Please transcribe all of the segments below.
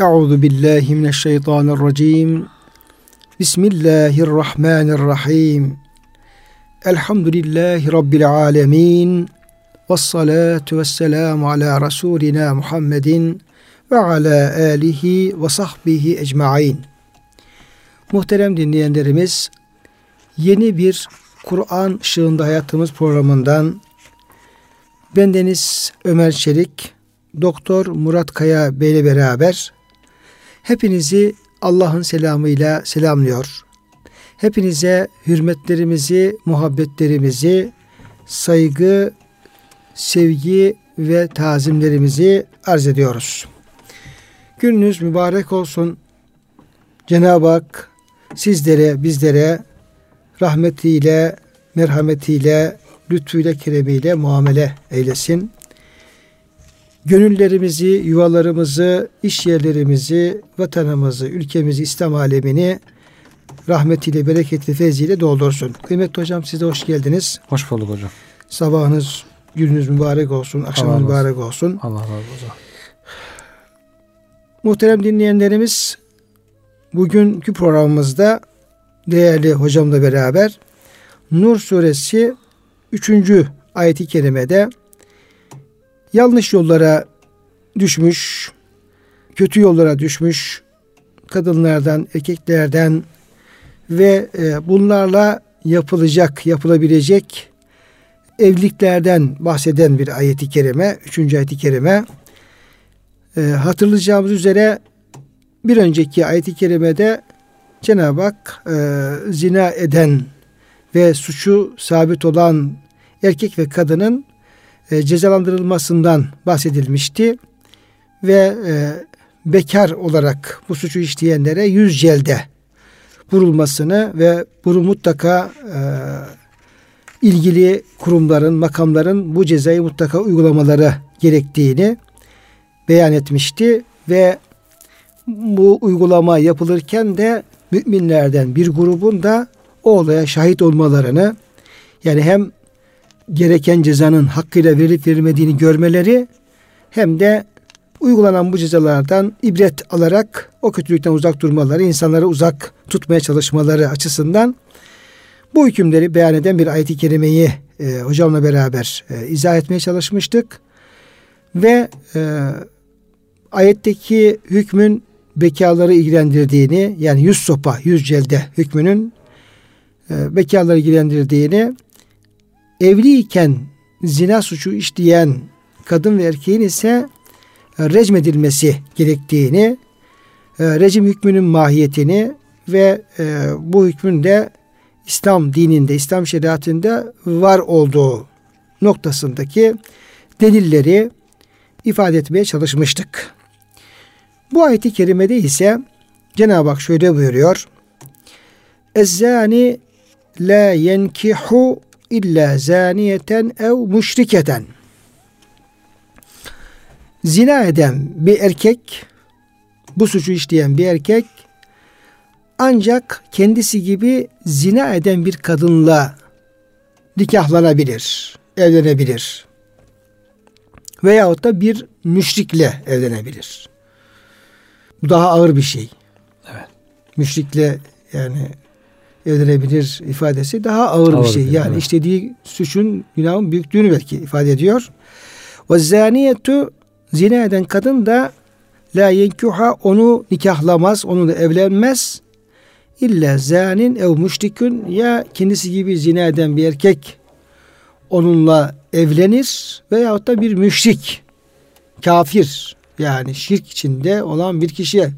Euzu billahi mineşşeytanirracim. Bismillahirrahmanirrahim. Elhamdülillahi rabbil alamin. Ves salatu vesselamu ala rasulina Muhammedin ve ala alihi ve sahbihi ecmaîn. Muhterem dinleyenlerimiz, yeni bir Kur'an ışığında hayatımız programından bendeniz Ömer Çelik, Doktor Murat Kaya Bey ile beraber hepinizi Allah'ın selamıyla selamlıyor. Hepinize hürmetlerimizi, muhabbetlerimizi, saygı, sevgi ve tazimlerimizi arz ediyoruz. Gününüz mübarek olsun. Cenab-ı Hak sizlere, bizlere rahmetiyle, merhametiyle, lütfuyla, keremiyle muamele eylesin. Gönüllerimizi, yuvalarımızı, iş yerlerimizi, vatanımızı, ülkemizi, İslam alemini rahmetiyle, bereketli, feyziyle doldursun. Kıymetli hocam size hoş geldiniz. Hoş bulduk hocam. Sabahınız, gününüz mübarek olsun, akşamınız mübarek olsun. Allah razı olsun. Muhterem dinleyenlerimiz, bugünkü programımızda değerli hocamla beraber Nur suresi 3. ayeti kerimede yanlış yollara düşmüş, kötü yollara düşmüş kadınlardan, erkeklerden ve e, bunlarla yapılacak, yapılabilecek evliliklerden bahseden bir ayeti kerime, üçüncü ayeti kerime. E, hatırlayacağımız üzere bir önceki ayeti kerimede Cenab-ı Hak e, zina eden ve suçu sabit olan erkek ve kadının e, cezalandırılmasından bahsedilmişti ve e, bekar olarak bu suçu işleyenlere yüz celde vurulmasını ve bunu mutlaka e, ilgili kurumların, makamların bu cezayı mutlaka uygulamaları gerektiğini beyan etmişti ve bu uygulama yapılırken de müminlerden bir grubun da o olaya şahit olmalarını yani hem gereken cezanın hakkıyla verilip verilmediğini görmeleri hem de uygulanan bu cezalardan ibret alarak o kötülükten uzak durmaları, insanları uzak tutmaya çalışmaları açısından bu hükümleri beyan eden bir ayet-i kerimeyi e, hocamla beraber e, izah etmeye çalışmıştık. Ve e, ayetteki hükmün bekarları ilgilendirdiğini yani yüz sopa, yüz celde hükmünün e, bekarları ilgilendirdiğini evliyken zina suçu işleyen kadın ve erkeğin ise e, recmedilmesi gerektiğini, e, rejim hükmünün mahiyetini ve e, bu hükmün de İslam dininde, İslam şeriatında var olduğu noktasındaki delilleri ifade etmeye çalışmıştık. Bu ayeti kerimede ise Cenab-ı Hak şöyle buyuruyor. Ezzani la yenkihu illa zaniyeten ev müşriketen. Zina eden bir erkek, bu suçu işleyen bir erkek ancak kendisi gibi zina eden bir kadınla nikahlanabilir, evlenebilir. Veyahut da bir müşrikle evlenebilir. Bu daha ağır bir şey. Evet. Müşrikle yani evlenebilir ifadesi daha ağır, ağır bir şey. Yani evet. işlediği suçun günahın büyüklüğünü belki ifade ediyor. Ve zaniyetu zina eden kadın da la yenkuha onu nikahlamaz, onu da evlenmez. İlla zanin ev müşrikün ya kendisi gibi zina eden bir erkek onunla evlenir veyahut da bir müşrik, kafir yani şirk içinde olan bir kişi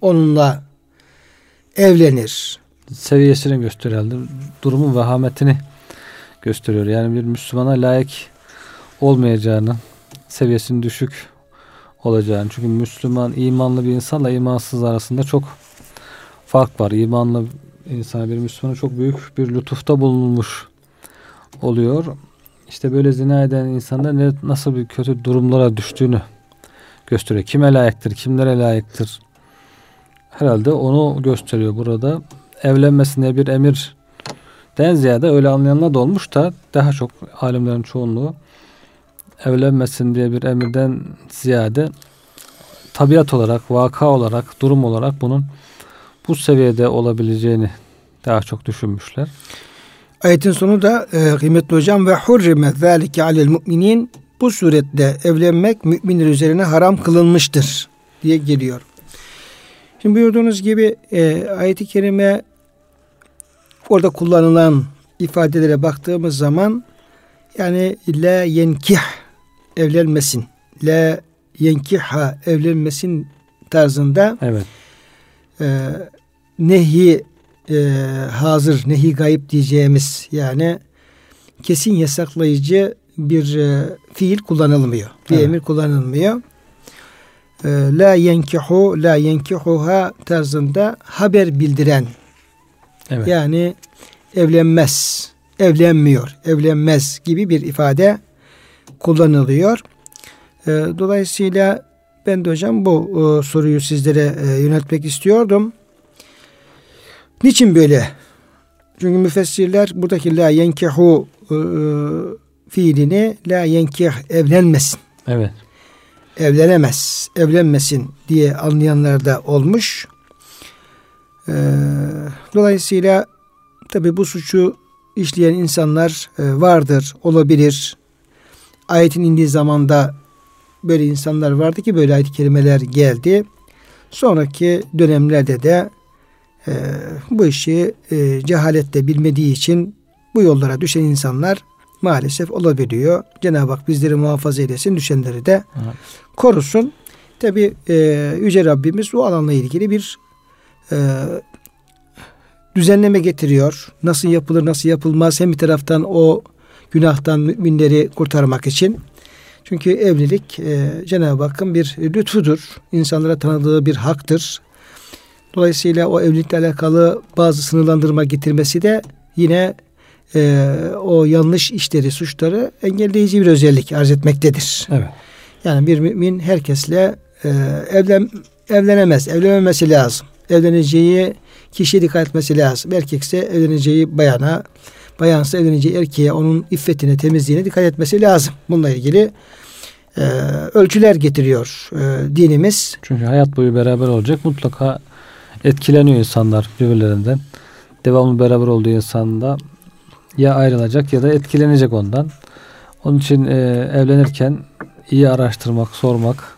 onunla evlenir seviyesini gösteriyor. Durumun vehametini gösteriyor. Yani bir Müslümana layık olmayacağını, seviyesinin düşük olacağını. Çünkü Müslüman, imanlı bir insanla imansız arasında çok fark var. İmanlı insan bir Müslümana çok büyük bir lütufta bulunmuş oluyor. İşte böyle zina eden insanda ne, nasıl bir kötü durumlara düştüğünü gösteriyor. Kime layıktır, kimlere layıktır? Herhalde onu gösteriyor burada evlenmesine bir emir den ziyade öyle anlayanlar da olmuş da daha çok alimlerin çoğunluğu evlenmesin diye bir emirden ziyade tabiat olarak, vaka olarak, durum olarak bunun bu seviyede olabileceğini daha çok düşünmüşler. Ayetin sonu da e, kıymetli hocam ve hurrime zâlike alel müminin bu surette evlenmek müminler üzerine haram kılınmıştır diye geliyor. Şimdi buyurduğunuz gibi e, ayet-i kerime orada kullanılan ifadelere baktığımız zaman yani la yenkih evlenmesin. La yenkiha evlenmesin tarzında evet. e, nehi e, hazır, nehi gayip diyeceğimiz yani kesin yasaklayıcı bir e, fiil kullanılmıyor. Bir evet. emir kullanılmıyor. E, la yenkihu, la yenkihuha tarzında haber bildiren evet. yani evlenmez, evlenmiyor, evlenmez gibi bir ifade kullanılıyor. E, dolayısıyla ben de hocam bu e, soruyu sizlere e, yöneltmek istiyordum. Niçin böyle? Çünkü müfessirler buradaki la yenkihu e, fiilini la yenkih evlenmesin. Evet. Evlenemez, evlenmesin diye anlayanlar da olmuş. E, dolayısıyla tabi bu suçu işleyen insanlar e, vardır, olabilir. Ayetin indiği zamanda böyle insanlar vardı ki böyle ayet kelimeler geldi. Sonraki dönemlerde de e, bu işi e, cehalette bilmediği için bu yollara düşen insanlar maalesef olabiliyor. Cenab-ı Hak bizleri muhafaza eylesin, düşenleri de evet. korusun. Tabi e, Yüce Rabbimiz bu alanla ilgili bir e, düzenleme getiriyor. Nasıl yapılır, nasıl yapılmaz hem bir taraftan o günahtan müminleri kurtarmak için. Çünkü evlilik e, Cenab-ı Hakk'ın bir lütfudur. İnsanlara tanıdığı bir haktır. Dolayısıyla o evlilikle alakalı bazı sınırlandırma getirmesi de yine e, o yanlış işleri, suçları engelleyici bir özellik arz etmektedir. Evet. Yani bir mümin herkesle e, evlen evlenemez, evlenmemesi lazım. Evleneceği kişiye dikkat etmesi lazım. Erkekse evleneceği bayana, bayansa evleneceği erkeğe onun iffetine, temizliğine dikkat etmesi lazım. Bununla ilgili e, ölçüler getiriyor e, dinimiz. Çünkü hayat boyu beraber olacak. Mutlaka etkileniyor insanlar birbirlerinden. Devamlı beraber olduğu insanda ya ayrılacak ya da etkilenecek ondan. Onun için e, evlenirken iyi araştırmak, sormak,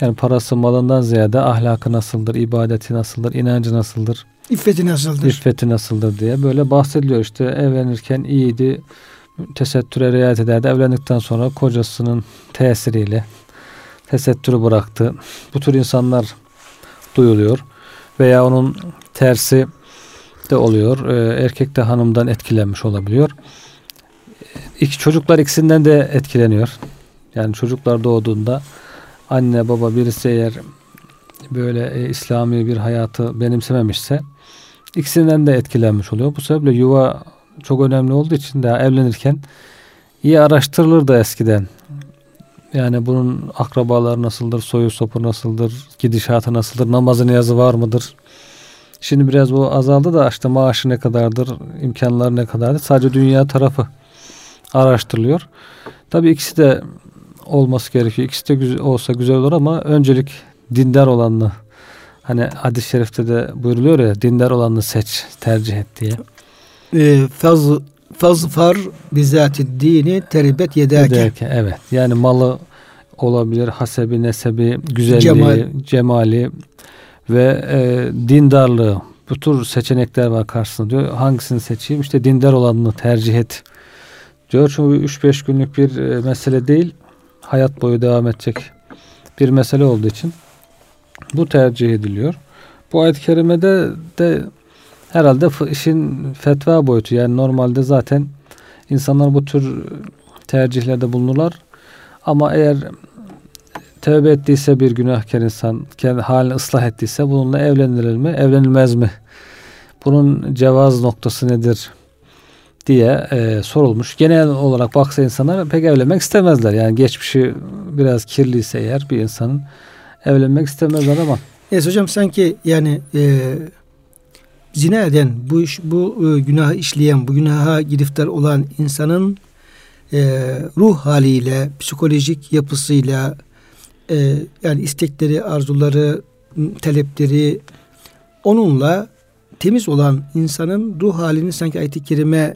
yani parası malından ziyade ahlakı nasıldır, ibadeti nasıldır, inancı nasıldır, iffeti nasıldır, iffeti nasıldır diye böyle bahsediliyor. İşte evlenirken iyiydi, tesettüre riayet ederdi. Evlendikten sonra kocasının tesiriyle tesettürü bıraktı. Bu tür insanlar duyuluyor veya onun tersi de oluyor. Ee, erkek de hanımdan etkilenmiş olabiliyor. İki çocuklar ikisinden de etkileniyor. Yani çocuklar doğduğunda anne baba birisi eğer böyle e, İslami bir hayatı benimsememişse ikisinden de etkilenmiş oluyor. Bu sebeple yuva çok önemli olduğu için daha evlenirken iyi araştırılır da eskiden. Yani bunun akrabalar nasıldır, soyu sopu nasıldır, gidişatı nasıldır, namazı niyazı var mıdır? Şimdi biraz bu azaldı da işte maaşı ne kadardır, imkanları ne kadardır. Sadece dünya tarafı araştırılıyor. Tabii ikisi de olması gerekiyor. İkisi de güzel, olsa güzel olur ama öncelik dindar olanını hani hadis-i şerifte de buyuruluyor ya dindar olanını seç, tercih et diye. E, faz fazfar bizati dini teribet yedake. yedake. Evet. Yani malı olabilir, hasebi, nesebi, güzelliği, Cemal. cemali ve e, dindarlığı. Bu tür seçenekler var karşısında diyor. Hangisini seçeyim? İşte dindar olanını tercih et. Diyor çünkü 3-5 günlük bir e, mesele değil. Hayat boyu devam edecek bir mesele olduğu için bu tercih ediliyor. Bu ayet-i kerimede de herhalde işin fetva boyutu yani normalde zaten insanlar bu tür tercihlerde bulunurlar. Ama eğer tövbe ettiyse bir günahkar insan, kendi halini ıslah ettiyse bununla evlenilir mi, evlenilmez mi? Bunun cevaz noktası nedir diye e, sorulmuş. Genel olarak baksa insanlar pek evlenmek istemezler. Yani geçmişi biraz kirliyse eğer bir insanın evlenmek istemezler ama. Evet hocam sanki yani e, zina eden, bu iş, bu e, günah işleyen, bu günaha giriftar olan insanın e, ruh haliyle, psikolojik yapısıyla, e, yani istekleri, arzuları, talepleri onunla temiz olan insanın ruh halini sanki ayet-i kerime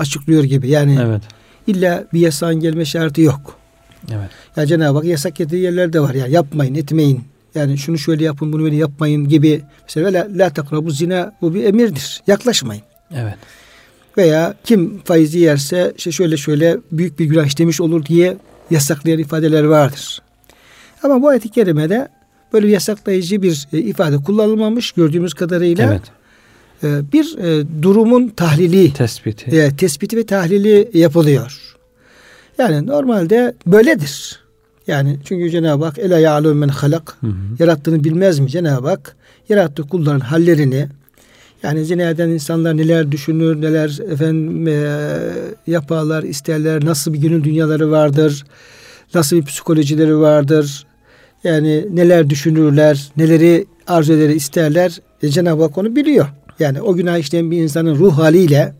açıklıyor gibi. Yani evet. illa bir yasağın gelme şartı yok. Evet. Ya Cenab-ı Hak yasak getirdiği yerler de var. Yani yapmayın, etmeyin. Yani şunu şöyle yapın, bunu böyle yapmayın gibi. Mesela la, la takrabu zina bu bir emirdir. Yaklaşmayın. Evet. Veya kim faizi yerse işte şöyle şöyle büyük bir günah işlemiş olur diye yasaklayan ifadeler vardır. Ama bu ayet-i kerimede böyle bir yasaklayıcı bir e, ifade kullanılmamış gördüğümüz kadarıyla. Evet. E, bir e, durumun tahlili, tespiti. E, tespiti ve tahlili yapılıyor. Yani normalde böyledir. Yani çünkü Cenab-ı Hak ela ya'lem men halak yarattığını bilmez mi Cenab-ı Hak yarattığı kulların hallerini yani zina eden insanlar neler düşünür, neler efendim e, yaparlar, isterler, nasıl bir günün dünyaları vardır, nasıl bir psikolojileri vardır, yani neler düşünürler, neleri arzu eder, isterler. E, Cenab-ı Hak onu biliyor. Yani o günah işleyen bir insanın ruh haliyle,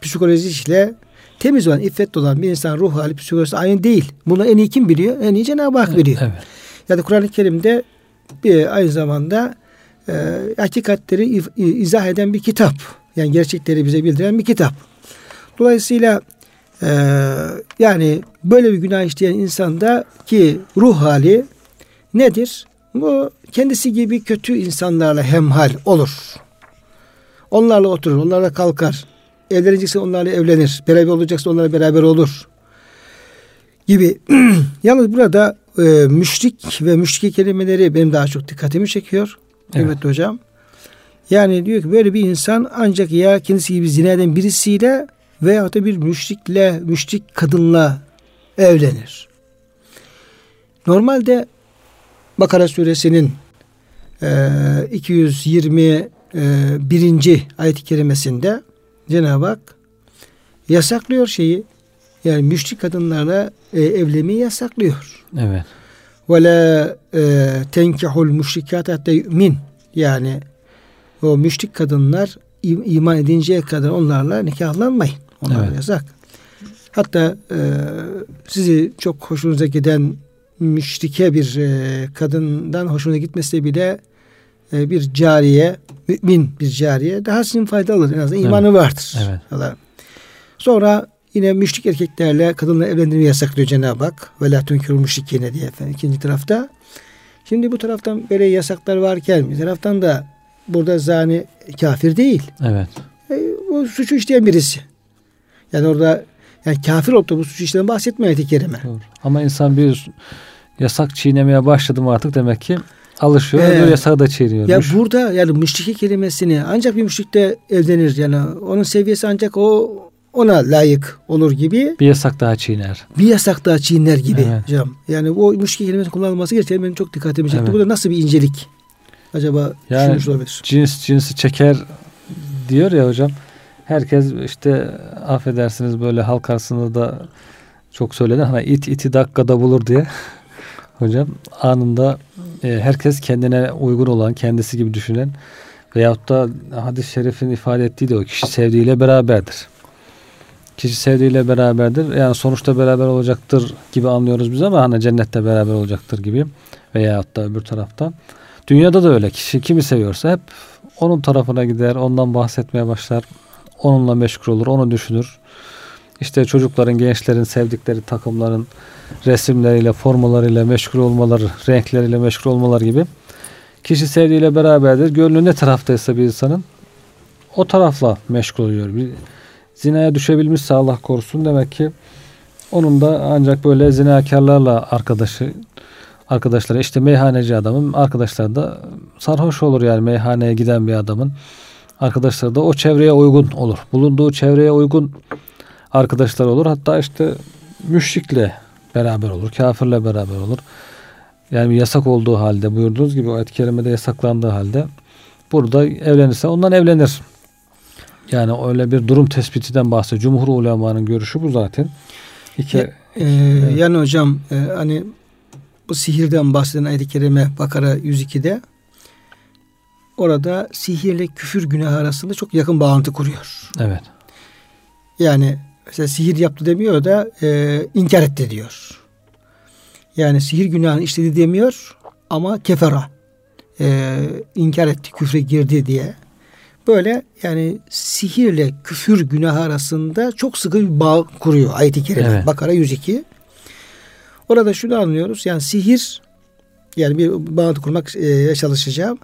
psikolojisiyle temiz olan, iffet olan bir insan ruh hali, psikolojisi aynı değil. Bunu en iyi kim biliyor? En iyi Cenab-ı Hak biliyor. Evet. Yani Kur'an-ı Kerim'de bir aynı zamanda e, hakikatleri izah eden bir kitap. Yani gerçekleri bize bildiren bir kitap. Dolayısıyla e, yani böyle bir günah işleyen insanda ki ruh hali nedir? Bu kendisi gibi kötü insanlarla hemhal olur. Onlarla oturur, onlarla kalkar. Evlenecekse onlarla evlenir. Beraber olacaksa onlarla beraber olur. Gibi. Yalnız burada e, müşrik ve müşrik kelimeleri benim daha çok dikkatimi çekiyor. Evet. evet hocam. Yani diyor ki böyle bir insan ancak ya kendisi gibi zina eden birisiyle veya da bir müşrikle, müşrik kadınla evlenir. Normalde Bakara suresinin e, 221. E, ayet-i kerimesinde Cenab-ı Hak yasaklıyor şeyi. Yani müşrik kadınlarla e, evlenmeyi yasaklıyor. Evet. Ve la e, tenkihul müşrikat hatta yu'min. Yani o müşrik kadınlar iman edinceye kadar onlarla nikahlanmayın. Onlar evet. yasak. Hatta e, sizi çok hoşunuza giden müşrike bir e, kadından hoşuna gitmesi bile e, bir cariye, mümin bir cariye daha sizin faydalı en azından imanı evet. vardır. Evet. Sonra yine müşrik erkeklerle kadınla evlendirmeyi yasaklıyor Cenab-ı Hak. Ve la tunkirul müşrikine diye efendim ikinci tarafta. Şimdi bu taraftan böyle yasaklar varken bir taraftan da burada zani kafir değil. Evet. E, o suçu işleyen birisi. Yani orada yani kafir olup da bu suçu işleden bahsetmiyor ayet-i kerime. Doğru. Ama insan bir yasak çiğnemeye başladı mı artık demek ki alışıyor. Ee, öbür yasağı da çiğniyormuş. Ya burada yani müşrike kelimesini ancak bir müşrik de evlenir. Yani onun seviyesi ancak o ona layık olur gibi. Bir yasak daha çiğner. Bir yasak daha çiğner gibi evet. hocam. Yani o müşrike kelimesi kullanılması gerçekten benim çok dikkatimi çekti. Evet. Burada nasıl bir incelik acaba yani, olabilir? Cins cinsi çeker diyor ya hocam. Herkes işte affedersiniz böyle halk arasında da çok söyledi. Hani it iti dakikada bulur diye. Hocam anında e, herkes kendine uygun olan, kendisi gibi düşünen veyahut da hadis-i şerifin ifade ettiği de o kişi sevdiğiyle beraberdir. Kişi sevdiğiyle beraberdir. Yani sonuçta beraber olacaktır gibi anlıyoruz biz ama hani cennette beraber olacaktır gibi veyahut da öbür tarafta. Dünyada da öyle. Kişi kimi seviyorsa hep onun tarafına gider, ondan bahsetmeye başlar. Onunla meşgul olur, onu düşünür. İşte çocukların, gençlerin sevdikleri takımların resimleriyle, formalarıyla meşgul olmaları, renkleriyle meşgul olmaları gibi. Kişi sevdiğiyle beraberdir. Gönlü ne taraftaysa bir insanın o tarafla meşgul oluyor. Bir zinaya düşebilmişse Allah korusun demek ki onun da ancak böyle zinakarlarla arkadaşı arkadaşları işte meyhaneci adamın arkadaşları da sarhoş olur yani meyhaneye giden bir adamın arkadaşları da o çevreye uygun olur. Bulunduğu çevreye uygun arkadaşlar olur. Hatta işte müşrikle beraber olur. Kafirle beraber olur. Yani yasak olduğu halde buyurduğunuz gibi o ayet-i kerimede yasaklandığı halde burada evlenirse ondan evlenir. Yani öyle bir durum tespitinden bahsediyor. Cumhur ulemanın görüşü bu zaten. İki, e, e, yani hocam e, hani bu sihirden bahseden ayet-i kerime Bakara 102'de orada sihirle küfür günah arasında çok yakın bağlantı kuruyor. Evet. Yani mesela sihir yaptı demiyor da e, inkar etti diyor. Yani sihir günahını işledi demiyor ama kefera e, inkar etti, küfre girdi diye. Böyle yani sihirle küfür günah arasında çok sıkı bir bağ kuruyor ayet-i kerime. Evet. Bakara 102. Orada şunu anlıyoruz. Yani sihir yani bir bağlantı kurmak e, çalışacağım.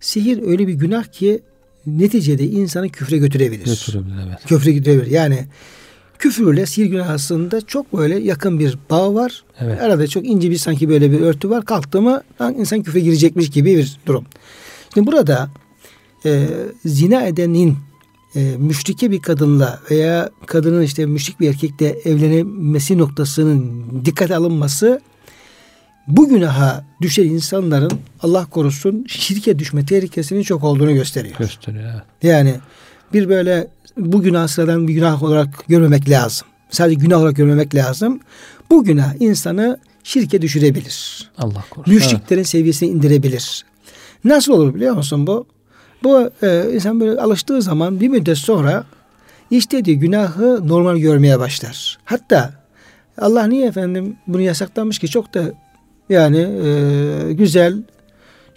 Sihir öyle bir günah ki neticede insanı küfre götürebilir. Götürebilir evet. Küfre götürebilir. Yani küfürle sihir arasında çok böyle yakın bir bağ var. Evet. Arada çok ince bir sanki böyle bir örtü var. Kalktı mı insan küfre girecekmiş gibi bir durum. Şimdi burada e, zina edenin e, müşrike bir kadınla veya kadının işte müşrik bir erkekle evlenemesi noktasının dikkate alınması bu günaha düşen insanların Allah korusun şirke düşme tehlikesinin çok olduğunu gösteriyor. Gösteriyor. Yani bir böyle bu günah sıradan bir günah olarak görmemek lazım. Sadece günah olarak görmemek lazım. Bu günah insanı şirke düşürebilir. Allah korusun. Müşriklerin evet. seviyesine indirebilir. Nasıl olur biliyor musun bu? Bu e, insan böyle alıştığı zaman bir müddet sonra işlediği günahı normal görmeye başlar. Hatta Allah niye efendim bunu yasaklamış ki çok da yani e, güzel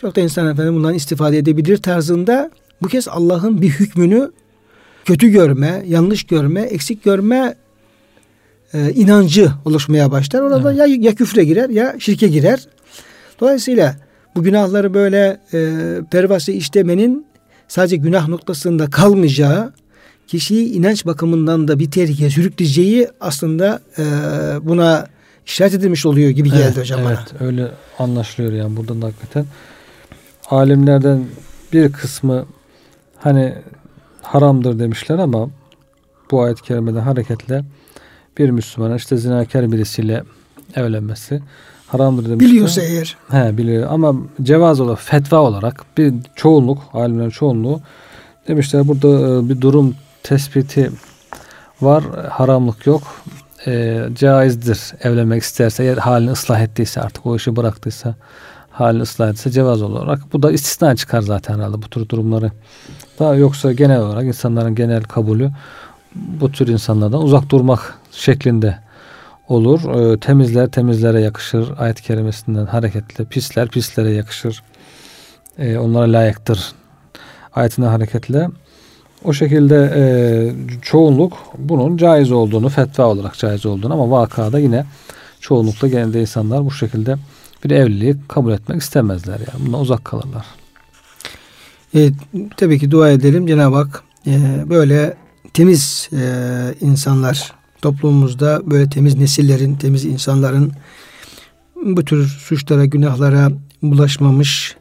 çok da insan efendim bundan istifade edebilir tarzında bu kez Allah'ın bir hükmünü kötü görme, yanlış görme, eksik görme e, inancı oluşmaya başlar. Orada evet. ya, ya küfre girer ya şirke girer. Dolayısıyla bu günahları böyle e, pervasla işlemenin sadece günah noktasında kalmayacağı, kişiyi inanç bakımından da bir tehlikeye sürükleyeceği aslında e, buna işaret edilmiş oluyor gibi geldi evet, hocam evet, bana. öyle anlaşılıyor yani buradan da hakikaten. Alimlerden bir kısmı hani haramdır demişler ama bu ayet-i kerimeden hareketle bir Müslüman işte zinakar birisiyle evlenmesi haramdır demişler. Biliyorsa eğer. He biliyor ama cevaz olarak fetva olarak bir çoğunluk alimlerin çoğunluğu demişler burada e, bir durum tespiti var haramlık yok e, caizdir evlenmek isterse eğer halini ıslah ettiyse artık o işi bıraktıysa halini ıslah etse cevaz olarak bu da istisna çıkar zaten herhalde bu tür durumları daha yoksa genel olarak insanların genel kabulü bu tür insanlardan uzak durmak şeklinde olur. E, temizler temizlere yakışır. Ayet-i kerimesinden hareketle pisler pislere yakışır. E, onlara layıktır. Ayetine hareketle o şekilde e, çoğunluk bunun caiz olduğunu, fetva olarak caiz olduğunu ama vakada yine çoğunlukla genelde insanlar bu şekilde bir evliliği kabul etmek istemezler. Yani bundan uzak kalırlar. E, tabii ki dua edelim Cenab-ı Hak e, böyle temiz e, insanlar toplumumuzda böyle temiz nesillerin, temiz insanların bu tür suçlara, günahlara bulaşmamış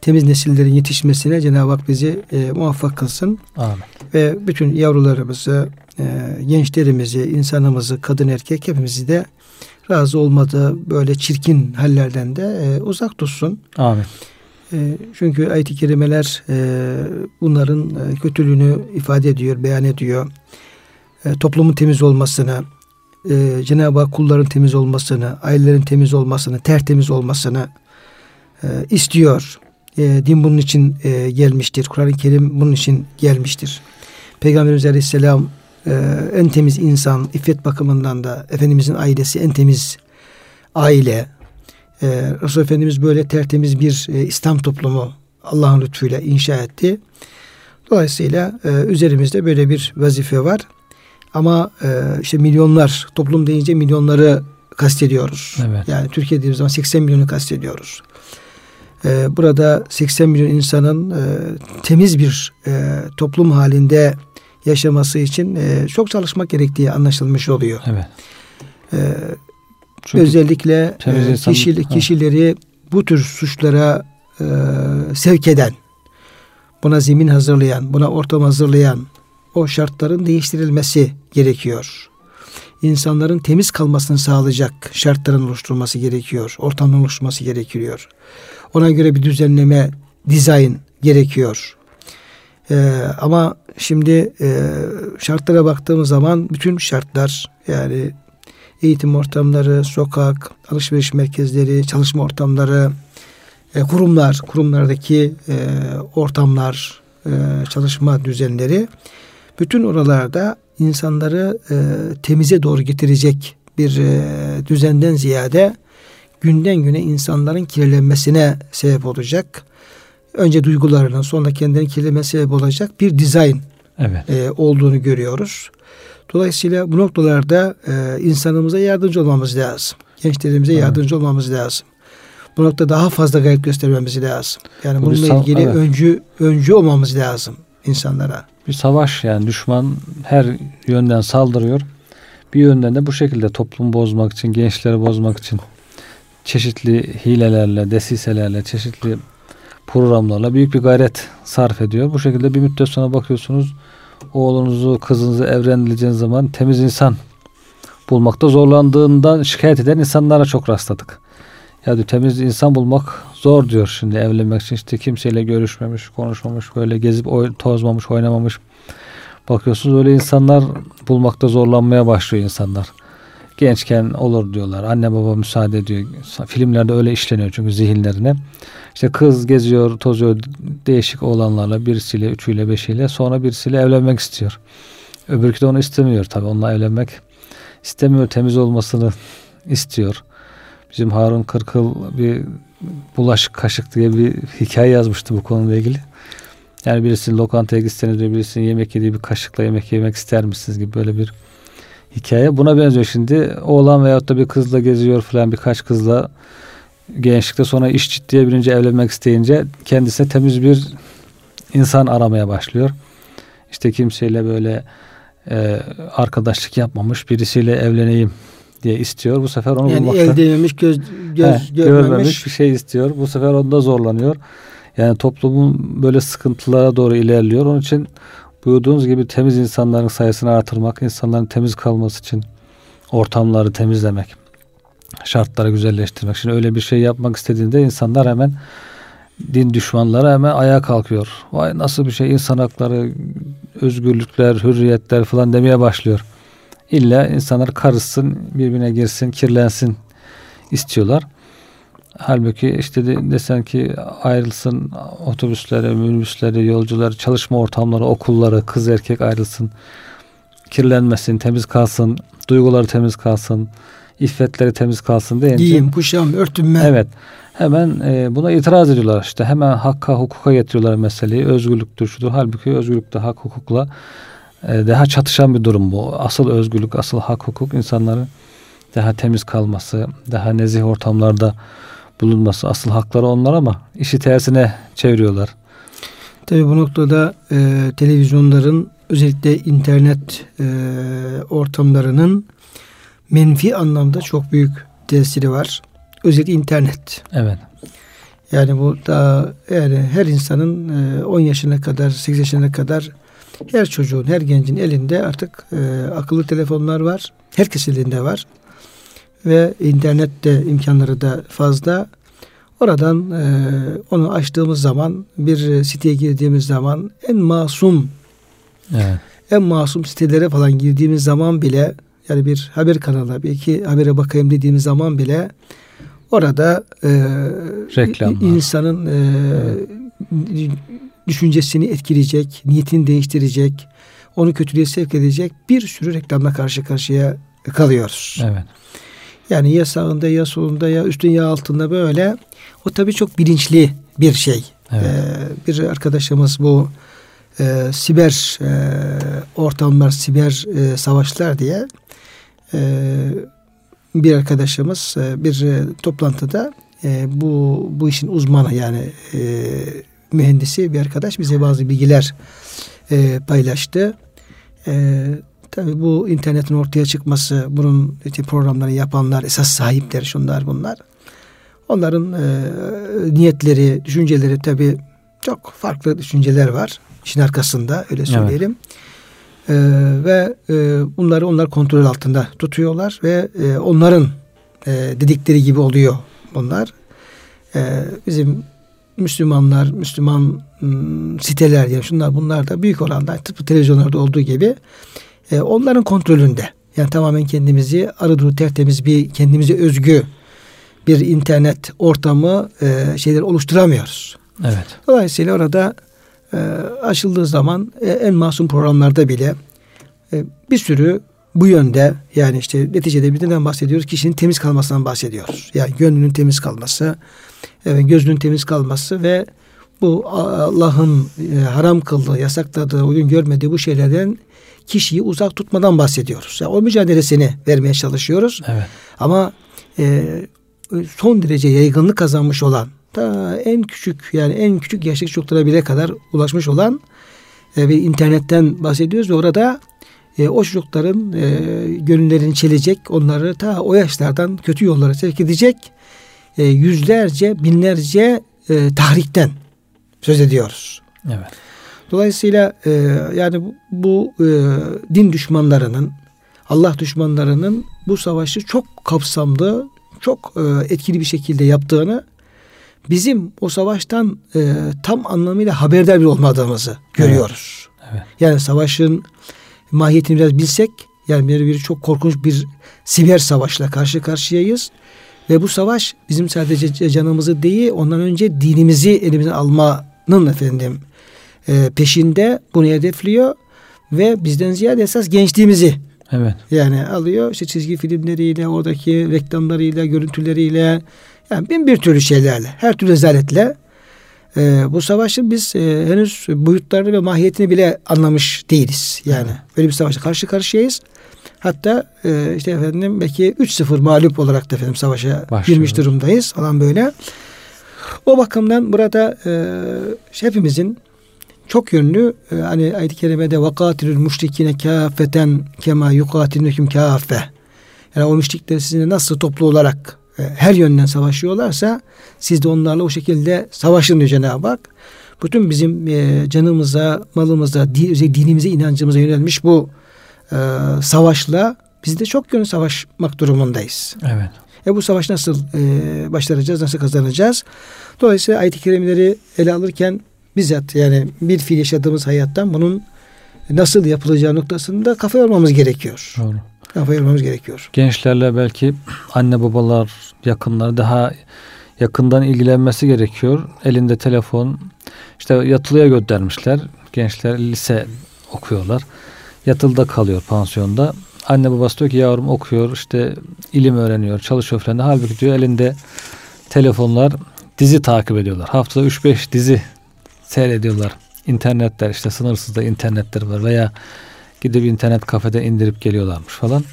temiz nesillerin yetişmesine Cenab-ı Hak bizi e, muvaffak kılsın. Amin. Ve bütün yavrularımızı, e, gençlerimizi, insanımızı, kadın erkek hepimizi de razı olmadığı böyle çirkin hallerden de e, uzak tutsun. Amin. E, çünkü ayet-i kerimeler e, bunların e, kötülüğünü ifade ediyor, beyan ediyor. Toplumun temiz olmasını, Cenab-ı Hak kulların temiz olmasını, ailelerin temiz olmasını, tertemiz olmasını istiyor. Din bunun için gelmiştir. Kur'an-ı Kerim bunun için gelmiştir. Peygamberimiz Aleyhisselam en temiz insan, iffet bakımından da Efendimizin ailesi en temiz aile. E, Resul Efendimiz böyle tertemiz bir e, İslam toplumu Allah'ın lütfuyla inşa etti. Dolayısıyla e, üzerimizde böyle bir vazife var. Ama e, işte milyonlar, toplum deyince milyonları kastediyoruz. Evet. Yani Türkiye dediğimiz zaman 80 milyonu kastediyoruz. Ee, burada 80 milyon insanın e, temiz bir e, toplum halinde yaşaması için e, çok çalışmak gerektiği anlaşılmış oluyor. Evet. Ee, özellikle e, kişi, kişileri bu tür suçlara sevk eden, buna zemin hazırlayan, buna ortam hazırlayan o şartların değiştirilmesi gerekiyor. İnsanların temiz kalmasını sağlayacak şartların oluşturulması gerekiyor. Ortamın oluşturması gerekiyor. Ona göre bir düzenleme, dizayn gerekiyor. Ee, ama şimdi e, şartlara baktığımız zaman bütün şartlar yani eğitim ortamları, sokak, alışveriş merkezleri, çalışma ortamları, e, kurumlar, kurumlardaki e, ortamlar, e, çalışma düzenleri bütün oralarda insanları e, temize doğru getirecek bir e, düzenden ziyade günden güne insanların kirlenmesine sebep olacak. Önce duygularının sonra kendilerinin kirlenmesine sebep olacak bir dizayn evet. e, olduğunu görüyoruz. Dolayısıyla bu noktalarda e, insanımıza yardımcı olmamız lazım. Gençlerimize evet. yardımcı olmamız lazım. Bu noktada daha fazla gayret göstermemiz lazım. Yani bu bununla ilgili evet. öncü öncü olmamız lazım insanlara. Bir savaş yani düşman her yönden saldırıyor. Bir yönden de bu şekilde toplum bozmak için, gençleri bozmak için çeşitli hilelerle, desiselerle, çeşitli programlarla büyük bir gayret sarf ediyor. Bu şekilde bir müddet sonra bakıyorsunuz oğlunuzu, kızınızı evlendireceğiniz zaman temiz insan bulmakta zorlandığından şikayet eden insanlara çok rastladık. Ya diyor, temiz insan bulmak zor diyor şimdi evlenmek için. işte kimseyle görüşmemiş, konuşmamış, böyle gezip oy, tozmamış, oynamamış. Bakıyorsunuz öyle insanlar bulmakta zorlanmaya başlıyor insanlar. Gençken olur diyorlar. Anne baba müsaade ediyor. Filmlerde öyle işleniyor çünkü zihinlerine. İşte kız geziyor, tozuyor değişik olanlarla birisiyle, üçüyle, beşiyle sonra birisiyle evlenmek istiyor. Öbürkü de onu istemiyor tabii. Onunla evlenmek istemiyor. Temiz olmasını istiyor. Bizim Harun Kırkıl bir bulaşık kaşık diye bir hikaye yazmıştı bu konuyla ilgili. Yani birisinin lokantaya gitseniz diyor birisinin yemek yediği bir kaşıkla yemek yemek ister misiniz gibi böyle bir hikaye. Buna benziyor şimdi. Oğlan veyahut da bir kızla geziyor falan birkaç kızla gençlikte sonra iş ciddiye binince evlenmek isteyince kendisine temiz bir insan aramaya başlıyor. İşte kimseyle böyle e, arkadaşlık yapmamış birisiyle evleneyim diye istiyor. Bu sefer onu yani bulmakta. Yani el değmemiş, göz, göz He, görmemiş. görmemiş bir şey istiyor. Bu sefer onda zorlanıyor. Yani toplumun böyle sıkıntılara doğru ilerliyor. Onun için buyurduğunuz gibi temiz insanların sayısını artırmak, insanların temiz kalması için ortamları temizlemek, şartları güzelleştirmek. Şimdi öyle bir şey yapmak istediğinde insanlar hemen din düşmanları hemen ayağa kalkıyor. Vay nasıl bir şey insan hakları, özgürlükler, hürriyetler falan demeye başlıyor. İlla insanlar karışsın, birbirine girsin, kirlensin istiyorlar. Halbuki işte de, desen ki ayrılsın otobüsleri, minibüsleri, yolcular, çalışma ortamları, okulları, kız erkek ayrılsın. Kirlenmesin, temiz kalsın, duyguları temiz kalsın, iffetleri temiz kalsın deyince. Giyim, kuşam, örtünme. Evet. Hemen e, buna itiraz ediyorlar işte. Hemen hakka, hukuka getiriyorlar meseleyi. Özgürlüktür, şudur. Halbuki özgürlükte hak, hukukla e, daha çatışan bir durum bu. Asıl özgürlük, asıl hak, hukuk insanların daha temiz kalması, daha nezih ortamlarda bulunması asıl hakları onlar ama işi tersine çeviriyorlar. Tabi bu noktada e, televizyonların özellikle internet e, ortamlarının menfi anlamda çok büyük tesiri var. Özellikle internet. Evet. Yani bu da yani her insanın e, 10 yaşına kadar 8 yaşına kadar her çocuğun, her gencin elinde artık e, akıllı telefonlar var. Herkes elinde var ve internette imkanları da fazla. Oradan e, onu açtığımız zaman bir siteye girdiğimiz zaman en masum evet. en masum sitelere falan girdiğimiz zaman bile yani bir haber kanalına bir iki habere bakayım dediğimiz zaman bile orada e, Reklamlar. insanın e, evet. düşüncesini etkileyecek, niyetini değiştirecek, onu kötülüğe sevk edecek bir sürü reklamla karşı karşıya kalıyoruz. Evet. Yani ya sağında ya solunda ya üstün ya altında böyle. O tabii çok bilinçli bir şey. Evet. Ee, bir arkadaşımız bu e, siber e, ortamlar, siber e, savaşlar diye e, bir arkadaşımız e, bir e, toplantıda e, bu bu işin uzmanı yani e, mühendisi bir arkadaş bize bazı bilgiler e, paylaştı. E, Tabi bu internetin ortaya çıkması, bunun programları yapanlar, esas sahipleri şunlar bunlar. Onların e, niyetleri, düşünceleri tabi çok farklı düşünceler var. işin arkasında öyle söyleyelim. Evet. E, ve e, bunları onlar kontrol altında tutuyorlar ve e, onların e, dedikleri gibi oluyor bunlar. E, bizim Müslümanlar, Müslüman siteler ya şunlar bunlar da büyük oranda tıpkı televizyonlarda olduğu gibi e, onların kontrolünde. Yani tamamen kendimizi arıduru tertemiz bir kendimize özgü bir internet ortamı e, şeyler oluşturamıyoruz. Evet. Dolayısıyla orada e, açıldığı zaman e, en masum programlarda bile e, bir sürü bu yönde yani işte neticede bir neden bahsediyoruz? Kişinin temiz kalmasından bahsediyoruz. Yani gönlünün temiz kalması, evet, gözünün temiz kalması ve bu Allah'ın e, haram kıldığı, yasakladığı, uygun görmediği bu şeylerden kişiyi uzak tutmadan bahsediyoruz. Yani o mücadelesini vermeye çalışıyoruz. Evet. Ama e, son derece yaygınlık kazanmış olan ta en küçük yani en küçük yaşlı çocuklara bile kadar ulaşmış olan e, bir internetten bahsediyoruz ve orada e, o çocukların e, gönüllerini çelecek, onları ta o yaşlardan kötü yollara sevk edecek e, yüzlerce, binlerce e, tahrikten söz ediyoruz. Evet. Dolayısıyla e, yani bu, e, din düşmanlarının, Allah düşmanlarının bu savaşı çok kapsamlı, çok e, etkili bir şekilde yaptığını bizim o savaştan e, tam anlamıyla haberdar bir olmadığımızı görüyoruz. Evet. Evet. Yani savaşın mahiyetini biraz bilsek yani bir, bir çok korkunç bir siber savaşla karşı karşıyayız. Ve bu savaş bizim sadece canımızı değil ondan önce dinimizi elimizden almanın efendim e, peşinde bunu hedefliyor ve bizden ziyade esas gençliğimizi evet. yani alıyor işte çizgi filmleriyle oradaki reklamlarıyla görüntüleriyle yani bin bir türlü şeylerle her türlü rezaletle e, bu savaşın biz e, henüz boyutlarını ve mahiyetini bile anlamış değiliz. Yani evet. böyle bir savaşa karşı karşıyayız. Hatta e, işte efendim belki 3-0 mağlup olarak da efendim savaşa Başlıyor. girmiş durumdayız falan böyle. O bakımdan burada e, hepimizin çok yönlü e, hani ayet-i kerimede vakatilül müşrikine kâfeten kema yukatilnüküm kâfe. Yani o müşrikler sizinle nasıl toplu olarak e, her yönden savaşıyorlarsa siz de onlarla o şekilde savaşın diyor Cenab-ı Hak. Bütün bizim e, canımıza, malımıza, dinimize, inancımıza yönelmiş bu e, savaşla biz de çok yönlü savaşmak durumundayız. Evet. E bu savaş nasıl e, başaracağız, nasıl kazanacağız? Dolayısıyla ayet-i kerimeleri ele alırken bizzat yani bir fiil yaşadığımız hayattan bunun nasıl yapılacağı noktasında kafa yormamız gerekiyor. Doğru. Kafa yormamız gerekiyor. Gençlerle belki anne babalar, yakınları daha yakından ilgilenmesi gerekiyor. Elinde telefon, işte yatılıya göndermişler. Gençler lise okuyorlar. Yatılıda kalıyor pansiyonda. Anne babası diyor ki yavrum okuyor, işte ilim öğreniyor, çalışıyor falan. Halbuki diyor elinde telefonlar dizi takip ediyorlar. Haftada 3-5 dizi seyrediyorlar. İnternetler işte sınırsız da internetler var veya gidip internet kafede indirip geliyorlarmış falan.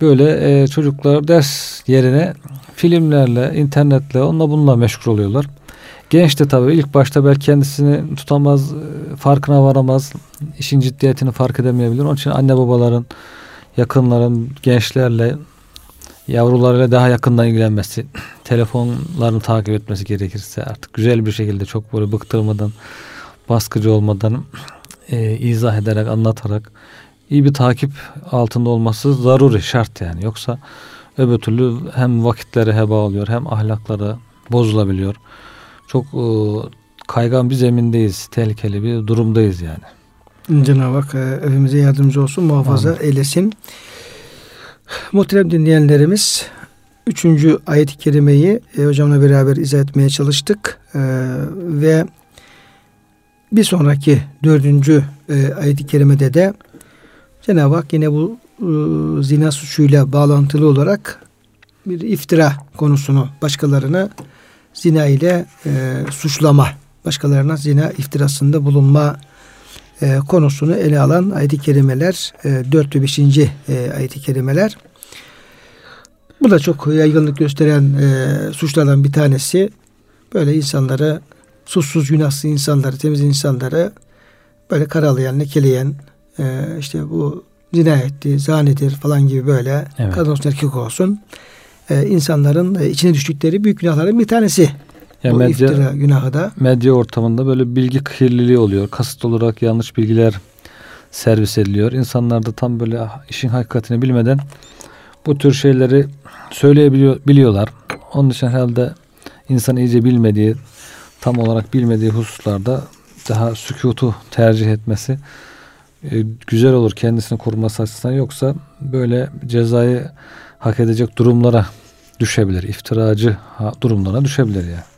Böyle e, çocuklar ders yerine filmlerle, internetle, onunla bununla meşgul oluyorlar. Genç de tabii ilk başta belki kendisini tutamaz, e, farkına varamaz, işin ciddiyetini fark edemeyebilir. Onun için anne babaların, yakınların, gençlerle, yavrularıyla daha yakından ilgilenmesi, telefonlarını takip etmesi gerekirse artık güzel bir şekilde çok böyle bıktırmadan, baskıcı olmadan e, izah ederek, anlatarak iyi bir takip altında olması zaruri, şart yani. Yoksa öbür türlü hem vakitleri heba oluyor hem ahlakları bozulabiliyor. Çok e, kaygan bir zemindeyiz. Tehlikeli bir durumdayız yani. Cenab-ı Hak e, evimize yardımcı olsun, muhafaza Amin. eylesin. Muhterem dinleyenlerimiz üçüncü ayet-i kerimeyi e, hocamla beraber izah etmeye çalıştık. E, ve bir sonraki dördüncü e, ayet-i kerimede de Cenab-ı Hak yine bu e, zina suçuyla bağlantılı olarak bir iftira konusunu başkalarına zina ile e, suçlama, başkalarına zina iftirasında bulunma e, konusunu ele alan ayet-i kerimeler e, 4 ve 5. E, ayet-i kerimeler. Bu da çok yaygınlık gösteren e, suçlardan bir tanesi. Böyle insanları suçsuz günahsız insanları, temiz insanları böyle karalayan, lekeleyen e, işte bu zina etti, zanidir falan gibi böyle evet. kadın olsun erkek olsun e, insanların e, içine düştükleri büyük günahların bir tanesi. Yani bu medya, iftira günahı da. Medya ortamında böyle bilgi kirliliği oluyor. Kasıt olarak yanlış bilgiler servis ediliyor. İnsanlar da tam böyle işin hakikatini bilmeden bu tür şeyleri söyleyebiliyor biliyorlar. Onun için herhalde insan iyice bilmediği, tam olarak bilmediği hususlarda daha sükutu tercih etmesi e, güzel olur kendisini koruması açısından yoksa böyle cezayı hak edecek durumlara düşebilir. iftiracı durumlara düşebilir yani.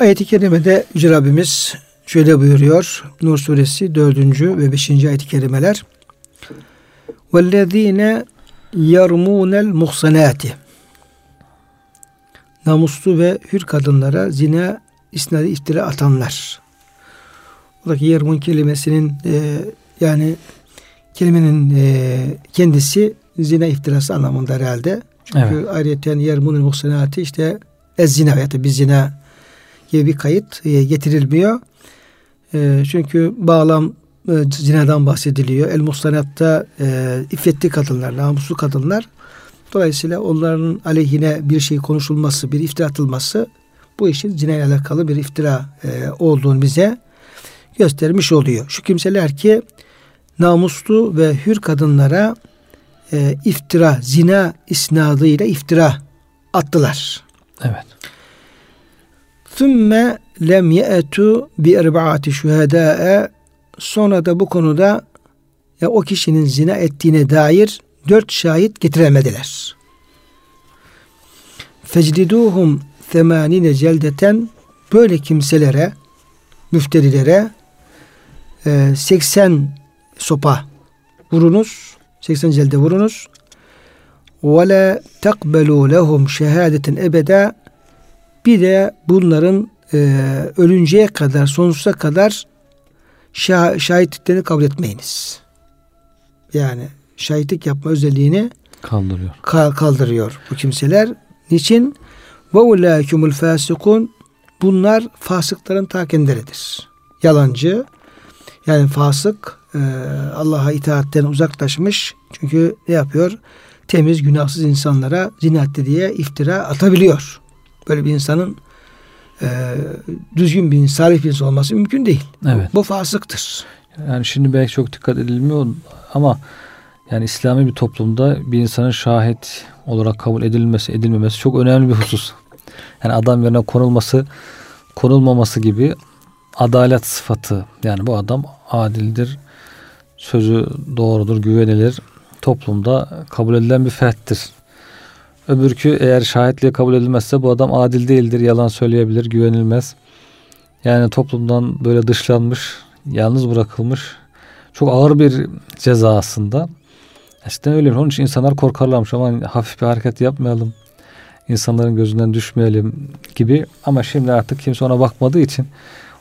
Ayet-i Kerime'de Yüce Rabbimiz şöyle buyuruyor. Nur suresi 4. ve 5. ayet-i kerimeler. vellezine yarmunel muhsanati namuslu ve hür kadınlara zina isnadı iftira atanlar. Buradaki yermun kelimesinin e, yani kelimenin e, kendisi zina iftirası anlamında herhalde. Çünkü evet. ayrıca yermunul işte ez zina veya bir zina gibi bir kayıt e, getirilmiyor. E, çünkü bağlam e, zinadan bahsediliyor. El muhsanatta e, iffetli kadınlar, namuslu kadınlar. Dolayısıyla onların aleyhine bir şey konuşulması, bir iftira atılması bu işin zina ile alakalı bir iftira e, olduğunu bize göstermiş oluyor. Şu kimseler ki namuslu ve hür kadınlara e, iftira, zina isnadıyla iftira attılar. Evet. Thümme lem ye'etu bi erbaati şühedâe sonra da bu konuda ya o kişinin zina ettiğine dair dört şahit getiremediler. Fecliduhum themanine celdeten böyle kimselere müfterilere 80 e, sopa vurunuz 80 celde vurunuz ve la takbelu lehum şehadeten ebeda bir de bunların e, ölünceye kadar sonsuza kadar şah, şahitliklerini kabul etmeyiniz. Yani şahitlik yapma özelliğini kaldırıyor. kaldırıyor bu kimseler. Niçin? Ve ulâkümül fâsikun bunlar fasıkların ta kendileridir. Yalancı yani fasık e, Allah'a itaatten uzaklaşmış. Çünkü ne yapıyor? Temiz, günahsız insanlara zinatte diye iftira atabiliyor. Böyle bir insanın e, düzgün bir salih bir insan olması mümkün değil. Evet. Bu, bu fasıktır. Yani şimdi belki çok dikkat edilmiyor ama yani İslami bir toplumda bir insanın şahit olarak kabul edilmesi, edilmemesi çok önemli bir husus. Yani adam yerine konulması, konulmaması gibi adalet sıfatı. Yani bu adam adildir, sözü doğrudur, güvenilir. Toplumda kabul edilen bir ferttir. Öbürkü eğer şahitliğe kabul edilmezse bu adam adil değildir, yalan söyleyebilir, güvenilmez. Yani toplumdan böyle dışlanmış, yalnız bırakılmış çok ağır bir ceza aslında. Eskiden öyle. Onun için insanlar korkarlarmış ama hafif bir hareket yapmayalım. İnsanların gözünden düşmeyelim gibi. Ama şimdi artık kimse ona bakmadığı için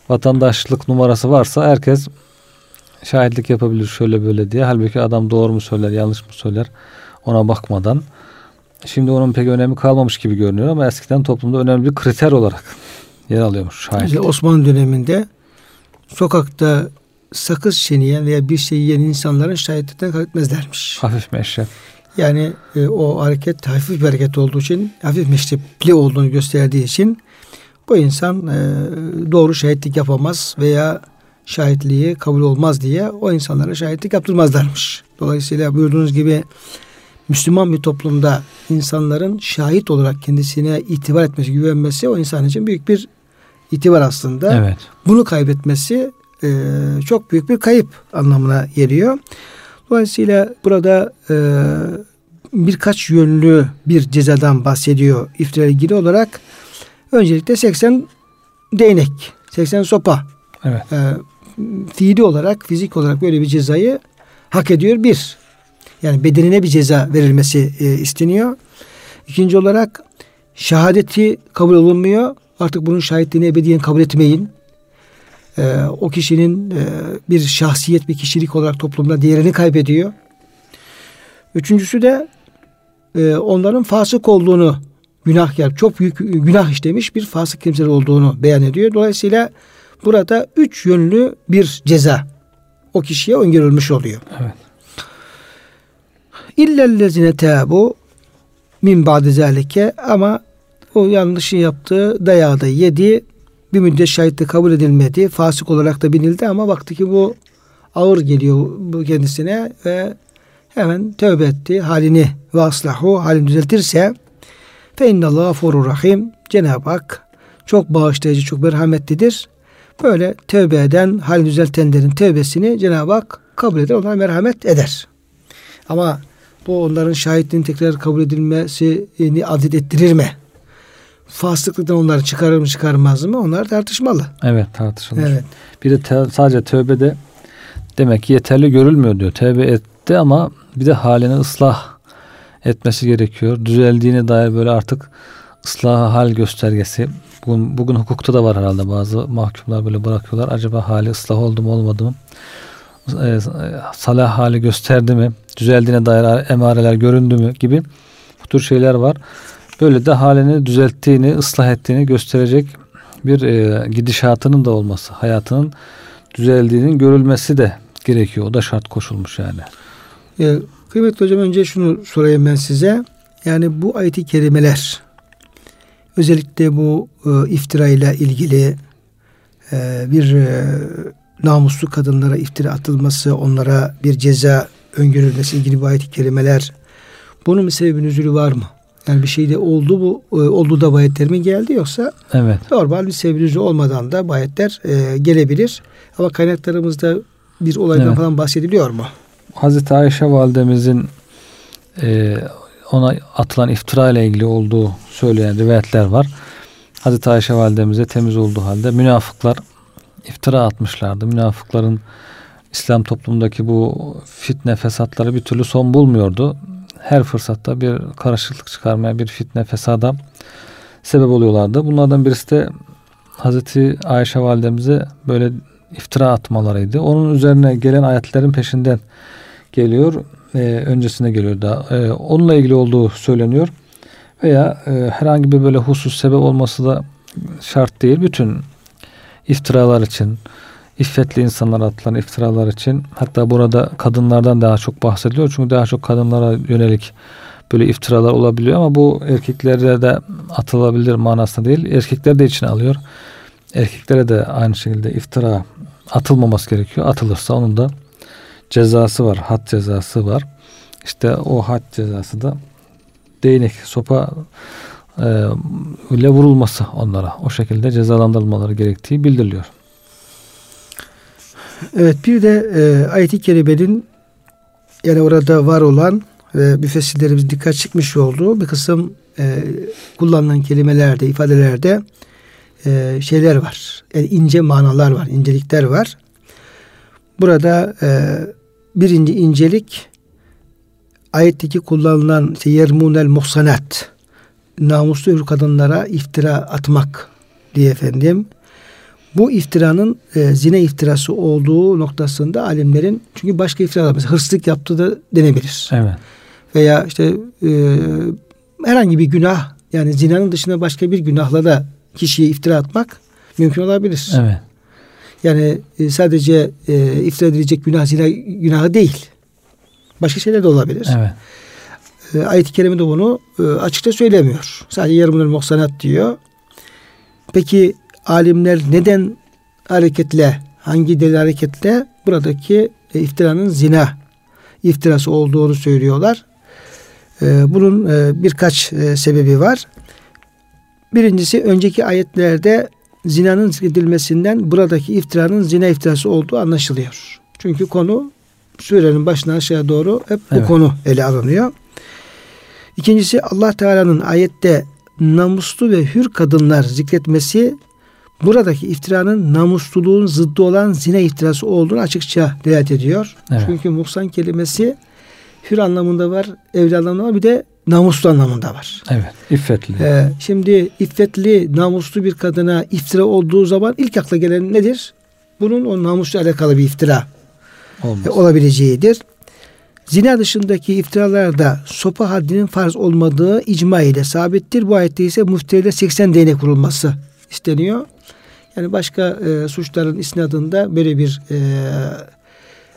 vatandaşlık numarası varsa herkes şahitlik yapabilir şöyle böyle diye. Halbuki adam doğru mu söyler, yanlış mı söyler ona bakmadan. Şimdi onun pek önemi kalmamış gibi görünüyor ama eskiden toplumda önemli bir kriter olarak yer alıyormuş şahitlik. Mesela Osmanlı döneminde sokakta sakız çiğneyen veya bir şey yiyen insanların şahitlikten kaybetmezlermiş. Hafif meşrep. Yani e, o hareket hafif bir hareket olduğu için, hafif meşrepli olduğunu gösterdiği için bu insan e, doğru şahitlik yapamaz veya şahitliği kabul olmaz diye o insanlara şahitlik yaptırmazlarmış. Dolayısıyla buyurduğunuz gibi Müslüman bir toplumda insanların şahit olarak kendisine itibar etmesi, güvenmesi o insan için büyük bir itibar aslında. Evet. Bunu kaybetmesi e, çok büyük bir kayıp anlamına geliyor. Dolayısıyla burada e, birkaç yönlü bir cezadan bahsediyor iftira ilgili olarak. Öncelikle 80 değnek, 80 sopa. Evet. E, fiili olarak, fizik olarak böyle bir cezayı hak ediyor bir. Yani bedenine bir ceza verilmesi e, isteniyor. İkinci olarak şehadeti kabul olunmuyor. Artık bunun şahitliğini ebediyen kabul etmeyin e, o kişinin e, bir şahsiyet, bir kişilik olarak toplumda değerini kaybediyor. Üçüncüsü de e, onların fasık olduğunu, günahkar, çok büyük günah işlemiş bir fasık kimseler olduğunu beyan ediyor. Dolayısıyla burada üç yönlü bir ceza o kişiye öngörülmüş oluyor. Evet. İllellezine tabu min ba'de zalike ama o yanlışı yaptığı dayağı da yedi bir müddet şahitlik kabul edilmedi. Fasık olarak da binildi ama baktı ki bu ağır geliyor bu kendisine ve hemen tövbe etti. Halini ve aslahu halini düzeltirse fe innallahu gafurur rahim. Cenab-ı Hak çok bağışlayıcı, çok merhametlidir. Böyle tövbe eden, hal düzeltenlerin tövbesini Cenab-ı Hak kabul eder, onlara merhamet eder. Ama bu onların şahitliğinin tekrar kabul edilmesini adet ettirir mi? fasıklıktan onları çıkarır mı çıkarmaz mı onlar tartışmalı. Evet tartışılır. Evet. Bir de te, sadece tövbede demek ki yeterli görülmüyor diyor. Tövbe etti ama bir de halini ıslah etmesi gerekiyor. Düzeldiğine dair böyle artık ıslah hal göstergesi. Bugün, bugün hukukta da var herhalde bazı mahkumlar böyle bırakıyorlar. Acaba hali ıslah oldu mu olmadı mı? E, salah hali gösterdi mi? Düzeldiğine dair emareler göründü mü gibi bu tür şeyler var. Böyle de halini düzelttiğini, ıslah ettiğini gösterecek bir e, gidişatının da olması, hayatının düzeldiğinin görülmesi de gerekiyor. O da şart koşulmuş yani. E, kıymetli hocam önce şunu sorayım ben size. Yani bu ayet-i kerimeler özellikle bu e, iftira ile ilgili e, bir e, namuslu kadınlara iftira atılması, onlara bir ceza öngörülmesi ilgili bu ayet-i kerimeler bunun bir sebebi nüzülü var mı? Yani bir şeyde oldu bu e, oldu da bu ayetler mi geldi yoksa evet. normal bir sebebi olmadan da bu ayetler e, gelebilir. Ama kaynaklarımızda bir olaydan evet. falan bahsediliyor mu? Hazreti Ayşe validemizin e, ona atılan iftira ile ilgili olduğu söyleyen rivayetler var. Hazreti Ayşe validemize temiz olduğu halde münafıklar iftira atmışlardı. Münafıkların İslam toplumundaki bu fitne fesatları bir türlü son bulmuyordu. Her fırsatta bir karışıklık çıkarmaya, bir fitne fesada sebep oluyorlardı. Bunlardan birisi de Hazreti Ayşe validemize böyle iftira atmalarıydı. Onun üzerine gelen ayetlerin peşinden geliyor. E, öncesine geliyor da. E, onunla ilgili olduğu söyleniyor. Veya e, herhangi bir böyle husus sebep olması da şart değil. Bütün iftiralar için, iffetli insanlar atılan iftiralar için hatta burada kadınlardan daha çok bahsediliyor. Çünkü daha çok kadınlara yönelik böyle iftiralar olabiliyor ama bu erkeklere de atılabilir manasında değil. Erkekler de içine alıyor. Erkeklere de aynı şekilde iftira atılmaması gerekiyor. Atılırsa onun da cezası var. Had cezası var. İşte o had cezası da değnek, sopa e, ile vurulması onlara. O şekilde cezalandırılmaları gerektiği bildiriliyor. Evet bir de e, ayet-i kerimenin yani orada var olan ve müfessirlerimiz dikkat çıkmış olduğu bir kısım e, kullanılan kelimelerde, ifadelerde e, şeyler var. Yani ince manalar var, incelikler var. Burada e, birinci incelik ayetteki kullanılan işte, yermunel muhsanat namuslu kadınlara iftira atmak diye efendim. Bu iftiranın e, zine iftirası olduğu noktasında alimlerin çünkü başka iftiralar mesela hırsızlık yaptığı da denebilir. Evet. Veya işte e, herhangi bir günah yani zinanın dışında başka bir günahla da kişiye iftira atmak mümkün olabilir. Evet. Yani e, sadece e, iftira edilecek günah zina günahı değil. Başka şeyler de olabilir. Evet. E, ayet-i kerime de bunu e, açıkça söylemiyor. Sadece yarımlar muhsanat diyor. Peki alimler neden hareketle, hangi delil hareketle buradaki e, iftiranın zina iftirası olduğunu söylüyorlar. E, bunun e, birkaç e, sebebi var. Birincisi önceki ayetlerde zinanın zikredilmesinden buradaki iftiranın zina iftirası olduğu anlaşılıyor. Çünkü konu surenin başına aşağı doğru hep bu evet. konu ele alınıyor. İkincisi Allah Teala'nın ayette namuslu ve hür kadınlar zikretmesi buradaki iftiranın namusluluğun zıddı olan zina iftirası olduğunu açıkça delalet ediyor. Evet. Çünkü muhsan kelimesi hür anlamında var, evli anlamında var bir de namuslu anlamında var. Evet, iffetli. Ee, şimdi iffetli, namuslu bir kadına iftira olduğu zaman ilk akla gelen nedir? Bunun o namusla alakalı bir iftira Olmaz. olabileceğidir. Zina dışındaki iftiralarda sopa haddinin farz olmadığı icma ile sabittir. Bu ayette ise muhtemelen 80 değnek vurulması isteniyor. Yani başka e, suçların isnadında böyle bir e,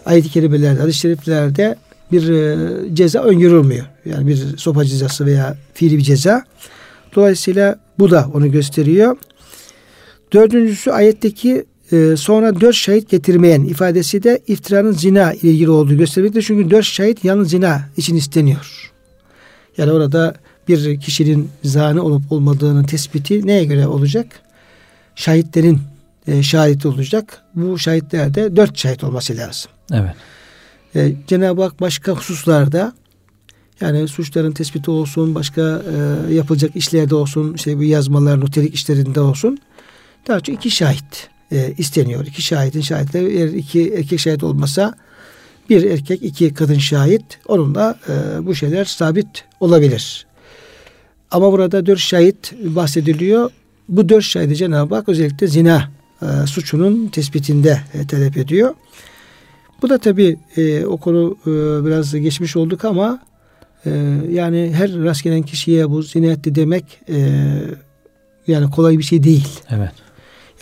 ayet-i kerimelerde, hadis-i şeriflerde bir e, ceza öngörülmüyor. Yani bir sopa cezası veya fiili bir ceza. Dolayısıyla bu da onu gösteriyor. Dördüncüsü ayetteki e, sonra dört şahit getirmeyen ifadesi de iftiranın zina ile ilgili olduğu göstermektedir. Çünkü dört şahit yalnız zina için isteniyor. Yani orada bir kişinin zani olup olmadığının tespiti neye göre olacak? Şahitlerin e, şahit olacak. Bu şahitlerde dört şahit olması lazım. Evet. E, Cenab-ı Hak başka hususlarda yani suçların tespiti olsun, başka e, yapılacak işlerde olsun, işte bu yazmalar, notelik işlerinde olsun daha çok iki şahit e, isteniyor. İki şahidin şahitleri eğer iki erkek şahit olmasa bir erkek iki kadın şahit onunla e, bu şeyler sabit olabilir. Ama burada dört şahit bahsediliyor. Bu dört şahidi Cenab-ı Hak özellikle zina e, suçunun tespitinde e, talep ediyor. Bu da tabi e, o konu e, biraz geçmiş olduk ama e, yani her rast gelen kişiye bu zina etti demek e, yani kolay bir şey değil. Evet.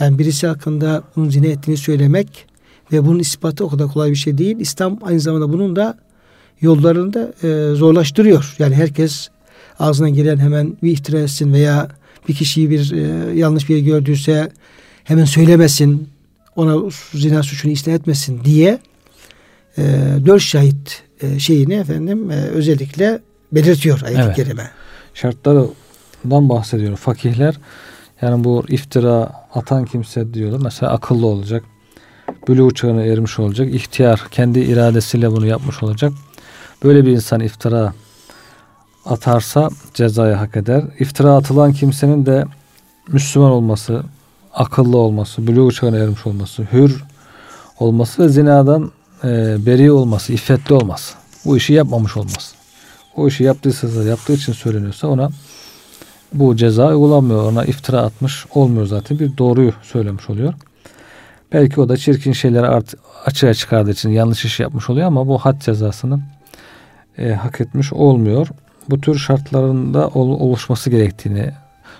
Yani birisi hakkında bunun zina ettiğini söylemek ve bunun ispatı o kadar kolay bir şey değil. İslam aynı zamanda bunun da yollarını da e, zorlaştırıyor. Yani herkes ağzına gelen hemen bir iftira etsin veya bir kişiyi bir e, yanlış bir gördüyse hemen söylemesin, ona zina suçunu isnat etmesin diye e, dört şahit e, şeyini efendim e, özellikle belirtiyor ayet-i evet. kerime. Şartlarından bahsediyor fakihler. Yani bu iftira atan kimse diyorlar. Mesela akıllı olacak. Bülü çağına ermiş olacak. ihtiyar kendi iradesiyle bunu yapmış olacak. Böyle bir insan iftira atarsa cezayı hak eder. İftira atılan kimsenin de Müslüman olması, akıllı olması, bülü çağına ermiş olması, hür olması ve zinadan e, beri olması, iffetli olması. Bu işi yapmamış olması. O işi yaptıysa yaptığı için söyleniyorsa ona bu ceza uygulanmıyor. Ona iftira atmış olmuyor zaten. Bir doğruyu söylemiş oluyor. Belki o da çirkin şeyleri art, açığa çıkardığı için yanlış iş yapmış oluyor ama bu had cezasını e, hak etmiş olmuyor. Bu tür şartlarında ol, oluşması gerektiğini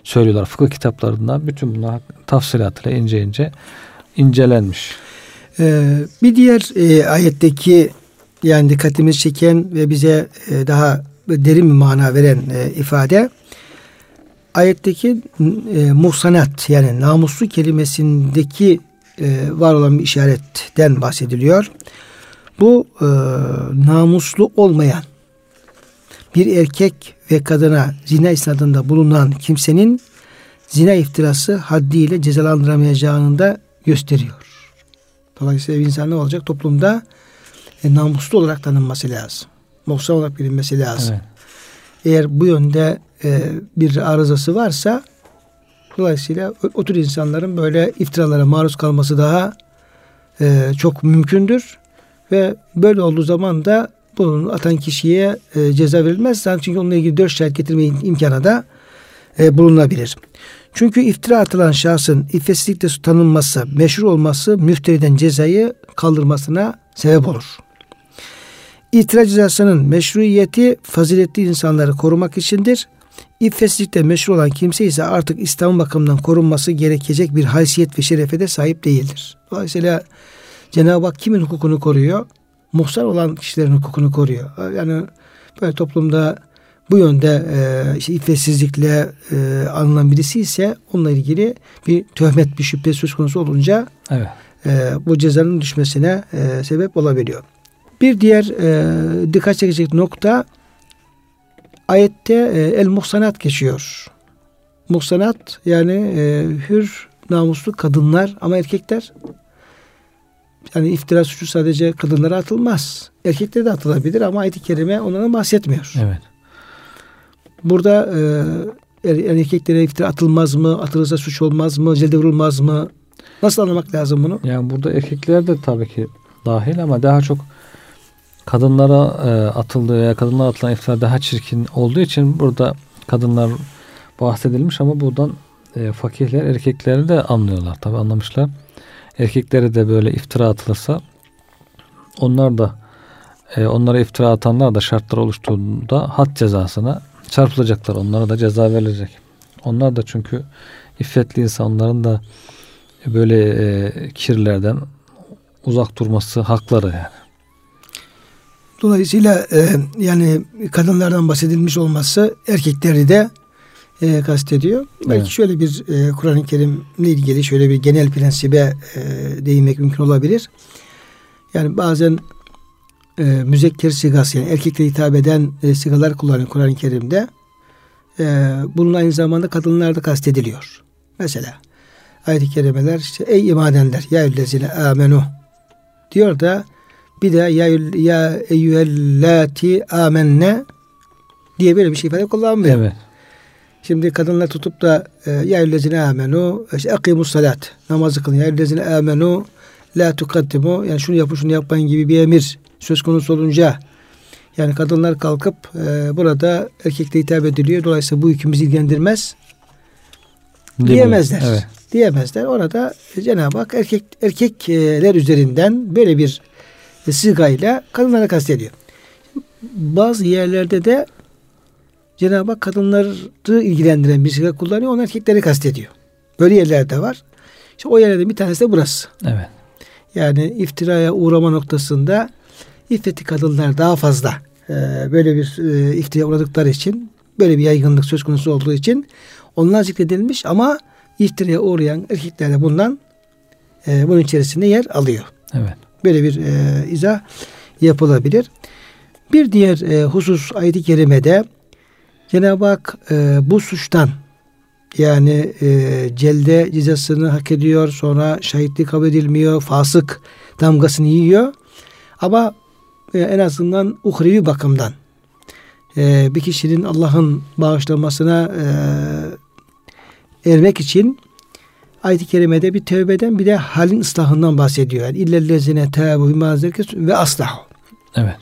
söylüyorlar. Fıkıh kitaplarında bütün bunlar tafsilatıyla ince ince incelenmiş. Ee, bir diğer e, ayetteki yani dikkatimizi çeken ve bize e, daha derin bir mana veren e, ifade ayetteki e, muhsanat yani namuslu kelimesindeki e, var olan bir işaretten bahsediliyor. Bu e, namuslu olmayan bir erkek ve kadına zina isnadında bulunan kimsenin zina iftirası haddiyle cezalandıramayacağını da gösteriyor. Dolayısıyla bir insan ne olacak? Toplumda e, namuslu olarak tanınması lazım. Muhsan olarak bilinmesi lazım. Evet. Eğer bu yönde e, bir arızası varsa dolayısıyla o tür insanların böyle iftiralara maruz kalması daha e, çok mümkündür ve böyle olduğu zaman da bunun atan kişiye e, ceza verilmez. Çünkü onunla ilgili dört şahit getirme imkanı da e, bulunabilir. Çünkü iftira atılan şahsın iffetsizlikle tanınması, meşhur olması müfteriden cezayı kaldırmasına sebep olur. İftira cezasının meşruiyeti faziletli insanları korumak içindir. İffetsizlikte meşhur olan kimse ise artık İslam bakımından korunması gerekecek bir haysiyet ve şerefe de sahip değildir. Dolayısıyla Cenab-ı Hak kimin hukukunu koruyor? Muhsar olan kişilerin hukukunu koruyor. Yani böyle toplumda bu yönde e, işte iffetsizlikle e, anılan birisi ise onunla ilgili bir töhmet, bir şüphe söz konusu olunca evet. e, bu cezanın düşmesine e, sebep olabiliyor. Bir diğer e, dikkat çekecek nokta ayette e, el muhsanat geçiyor. Muhsanat yani e, hür namuslu kadınlar ama erkekler yani iftira suçu sadece kadınlara atılmaz. Erkeklere de atılabilir ama ayet-i kerime onlardan bahsetmiyor. Evet. Burada e, er, erkeklere iftira atılmaz mı? Atılırsa suç olmaz mı? Celde vurulmaz mı? Nasıl anlamak lazım bunu? Yani burada erkekler de tabii ki dahil ama daha çok kadınlara e, atıldığı veya kadınlara atılan iftira daha çirkin olduğu için burada kadınlar bahsedilmiş ama buradan e, fakihler erkekleri de anlıyorlar. Tabi anlamışlar. Erkeklere de böyle iftira atılırsa onlar da e, onlara iftira atanlar da şartlar oluştuğunda had cezasına çarpılacaklar. Onlara da ceza verilecek. Onlar da çünkü iffetli insanların da böyle e, kirlerden uzak durması hakları yani. Dolayısıyla e, yani kadınlardan bahsedilmiş olması erkekleri de e, kastediyor. Belki evet. şöyle bir e, Kur'an-ı Kerim'le ilgili şöyle bir genel prensibe e, değinmek mümkün olabilir. Yani bazen e, müzekker sigası yani erkeklere hitap eden e, sigalar kullanıyor Kur'an-ı Kerim'de. E, bunun aynı zamanda kadınlar da kastediliyor. Mesela ayet-i kerimeler işte ey iman edenler ya ellezine amenu diyor da bir de ya, ya eyyühellati amenne diye böyle bir şey ifade kullanmıyor. Evet. Şimdi kadınlar tutup da e, ya eyyühellezine amenu işte akimus salat namazı kılın ya eyyühellezine amenu la tukaddimu yani şunu yapın şunu yapmayın gibi bir emir söz konusu olunca yani kadınlar kalkıp e, burada erkekle hitap ediliyor. Dolayısıyla bu hüküm bizi ilgilendirmez. Diyemezler. Evet. Diyemezler. Orada Cenab-ı Hak erkek, erkekler üzerinden böyle bir sigayla kadınlara kastediyor. Bazı yerlerde de Cenab-ı Hak kadınları ilgilendiren bir siga kullanıyor. Onu erkekleri kastediyor. Böyle yerler de var. İşte o yerlerden bir tanesi de burası. Evet. Yani iftiraya uğrama noktasında iffeti kadınlar daha fazla e, böyle bir e, iftiraya uğradıkları için böyle bir yaygınlık söz konusu olduğu için onlar zikredilmiş ama iftiraya uğrayan erkekler de bundan e, bunun içerisinde yer alıyor. Evet. Böyle bir e, izah yapılabilir. Bir diğer e, husus ayet-i kerimede Cenab-ı Hak e, bu suçtan yani e, celde cezasını hak ediyor sonra şahitlik kabul edilmiyor fasık damgasını yiyor ama e, en azından uhrevi bakımdan e, bir kişinin Allah'ın bağışlamasına e, ermek için ayet-i kerimede bir tövbeden bir de halin ıslahından bahsediyor. Yani illellezine tâbu ve aslahu. Evet.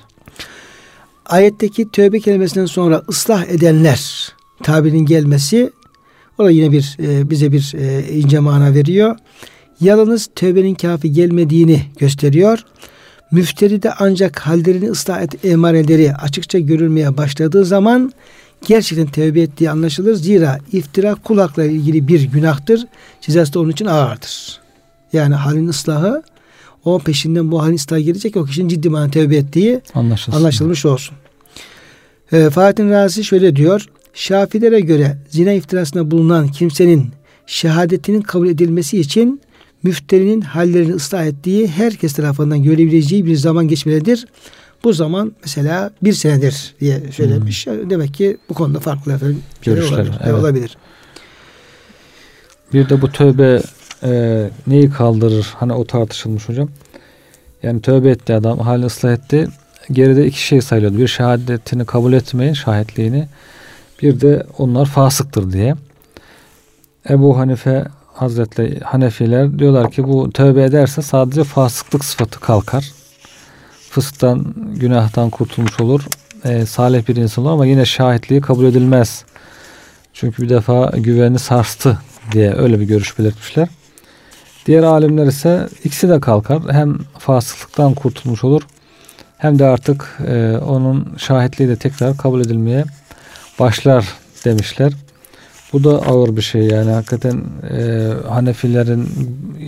Ayetteki tövbe kelimesinden sonra ıslah edenler tabirinin gelmesi o da yine bir e, bize bir e, ince mana veriyor. Yalnız tövbenin kafi gelmediğini gösteriyor. Müfteri de ancak hallerini ıslah et emareleri açıkça görülmeye başladığı zaman gerçekten tövbe ettiği anlaşılır. Zira iftira kulakla ilgili bir günahtır. Cezası da onun için ağırdır. Yani halin ıslahı o peşinden bu halin ıslahı gelecek o kişinin ciddi manada tövbe ettiği anlaşılmış olsun. E, Fatih Razi şöyle diyor. Şafilere göre zina iftirasında bulunan kimsenin şehadetinin kabul edilmesi için müfterinin hallerini ıslah ettiği herkes tarafından görebileceği bir zaman geçmelidir. Bu zaman mesela bir senedir diye söylemiş. Hmm. Demek ki bu konuda farklı efendim görüşler olabilir. Evet. olabilir. Bir de bu tövbe e, neyi kaldırır? Hani o tartışılmış hocam. Yani tövbe etti adam, halini ıslah etti. Geride iki şey sayılıyordu. Bir şehadetini kabul etmeyin, şahitliğini. Bir de onlar fasıktır diye. Ebu Hanife Hazretleri Hanefiler diyorlar ki bu tövbe ederse sadece fasıklık sıfatı kalkar. Fısktan, günahtan kurtulmuş olur. E, salih bir insan olur ama yine şahitliği kabul edilmez. Çünkü bir defa güveni sarstı diye öyle bir görüş belirtmişler. Diğer alimler ise ikisi de kalkar. Hem fasıklıktan kurtulmuş olur hem de artık e, onun şahitliği de tekrar kabul edilmeye başlar demişler. Bu da ağır bir şey yani hakikaten e, Hanefilerin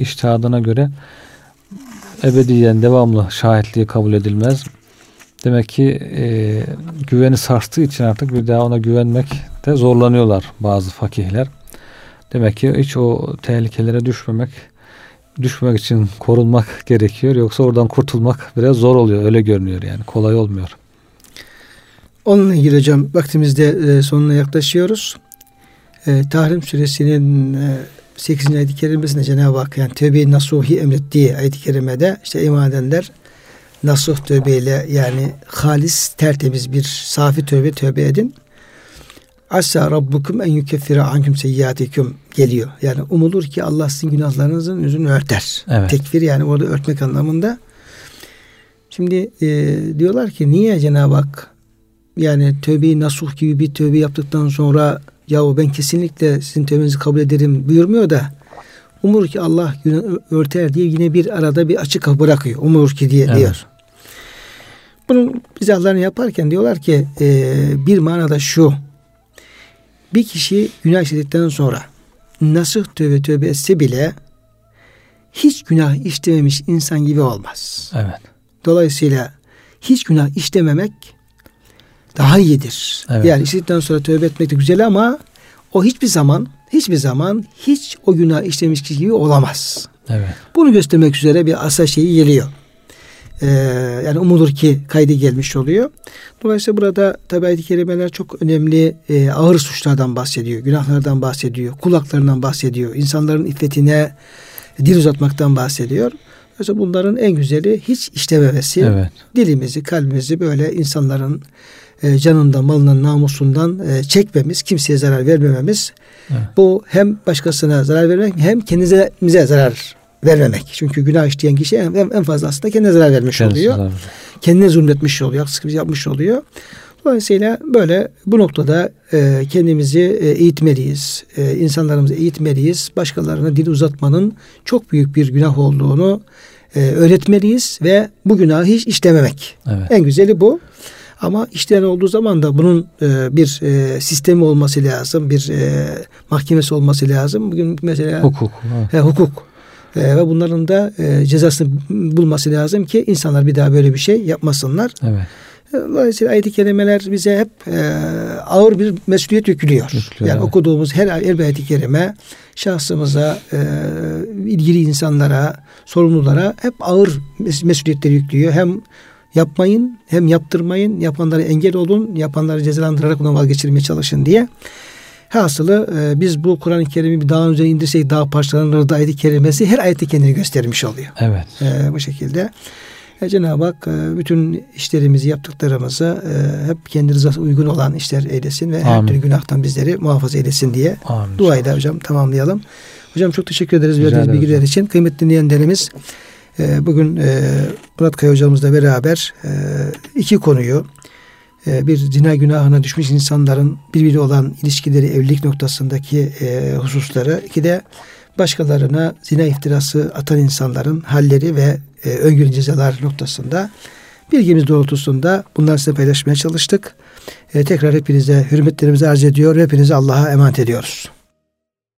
iştihadına göre ebediyen devamlı şahitliği kabul edilmez. Demek ki e, güveni sarstığı için artık bir daha ona güvenmek de zorlanıyorlar bazı fakihler. Demek ki hiç o tehlikelere düşmemek düşmek için korunmak gerekiyor. Yoksa oradan kurtulmak biraz zor oluyor. Öyle görünüyor yani. Kolay olmuyor. Onunla ilgili hocam vaktimizde e, sonuna yaklaşıyoruz. E, Tahrim suresinin e, 8. ayet-i kerimesinde Cenab-ı Hak yani tövbe nasuhi emrettiği ayet-i kerimede işte iman edenler nasuh tövbeyle yani halis tertemiz bir safi tövbe tövbe edin. Asa rabbukum en yukeffire ankum seyyiatikum geliyor. Yani umulur ki Allah sizin günahlarınızın yüzünü örter. Evet. Tekfir yani orada örtmek anlamında. Şimdi e, diyorlar ki niye Cenab-ı Hak yani tövbeyi nasuh gibi bir tövbe yaptıktan sonra yahu ben kesinlikle sizin tövbenizi kabul ederim buyurmuyor da umur ki Allah günah örter diye yine bir arada bir açık bırakıyor. Umur ki diye evet. diyor. Bunun izahlarını yaparken diyorlar ki e, bir manada şu bir kişi günah işledikten sonra nasıl tövbe tövbe etse bile hiç günah işlememiş insan gibi olmaz. Evet. Dolayısıyla hiç günah işlememek daha iyidir. Evet. Yani işledikten sonra tövbe etmek de güzel ama o hiçbir zaman hiçbir zaman hiç o günah işlemiş kişi gibi olamaz. Evet. Bunu göstermek üzere bir asa şeyi geliyor. Ee, yani umulur ki kaydı gelmiş oluyor. Dolayısıyla burada tabi ayet-i kerimeler çok önemli e, ağır suçlardan bahsediyor. Günahlardan bahsediyor. Kulaklarından bahsediyor. insanların iffetine dil uzatmaktan bahsediyor. Mesela bunların en güzeli hiç işlememesi. Evet. Dilimizi, kalbimizi böyle insanların e, canından, malından, namusundan e, çekmemiz, kimseye zarar vermememiz. Evet. Bu hem başkasına zarar vermek hem kendimize zarar vermemek. Çünkü günah işleyen kişi en, en fazla aslında kendine zarar vermiş Kendisi oluyor. Zarar. Kendine zulmetmiş oluyor. Haksızlık yapmış oluyor. Dolayısıyla böyle bu noktada e, kendimizi e, eğitmeliyiz. E, insanlarımızı eğitmeliyiz. Başkalarına dil uzatmanın çok büyük bir günah olduğunu e, öğretmeliyiz ve bu günahı hiç işlememek. Evet. En güzeli bu. Ama işleyen olduğu zaman da bunun e, bir e, sistemi olması lazım, bir e, mahkemesi olması lazım. Bugün mesela hukuk, he, hukuk e, ve bunların da e, cezasını bulması lazım ki insanlar bir daha böyle bir şey yapmasınlar. Evet. Dolayısıyla ayet-i kerimeler bize hep e, ağır bir mesuliyet yüklüyor. yüklüyor yani evet. okuduğumuz her, her ayet-i kerime şahsımıza, e, ilgili insanlara, sorumlulara hep ağır mesuliyetleri yüklüyor. Hem yapmayın hem yaptırmayın, yapanlara engel olun, yapanları cezalandırarak ona vazgeçirmeye çalışın diye. Hasılı e, biz bu Kur'an-ı Kerim'i bir daha önce indirsek daha parçalanırdı ayet-i kerimesi her ayet kendini göstermiş oluyor. Evet. E, bu şekilde. E, Cenab-ı Hak e, bütün işlerimizi yaptıklarımızı e, hep kendi rızasına uygun olan işler eylesin ve Amin. her türlü günahtan bizleri muhafaza eylesin diye Amin. duayla hocam tamamlayalım. Hocam çok teşekkür ederiz verdiğiniz bilgiler için. Kıymetli dinleyenlerimiz e, bugün e, Murat Kaya hocamızla beraber e, iki konuyu bir zina günahına düşmüş insanların birbiri olan ilişkileri evlilik noktasındaki e, hususları iki de başkalarına zina iftirası atan insanların halleri ve e, öngörü cezalar noktasında bilgimiz doğrultusunda bunları size paylaşmaya çalıştık. E, tekrar hepinize hürmetlerimizi arz ediyor. Hepinizi Allah'a emanet ediyoruz.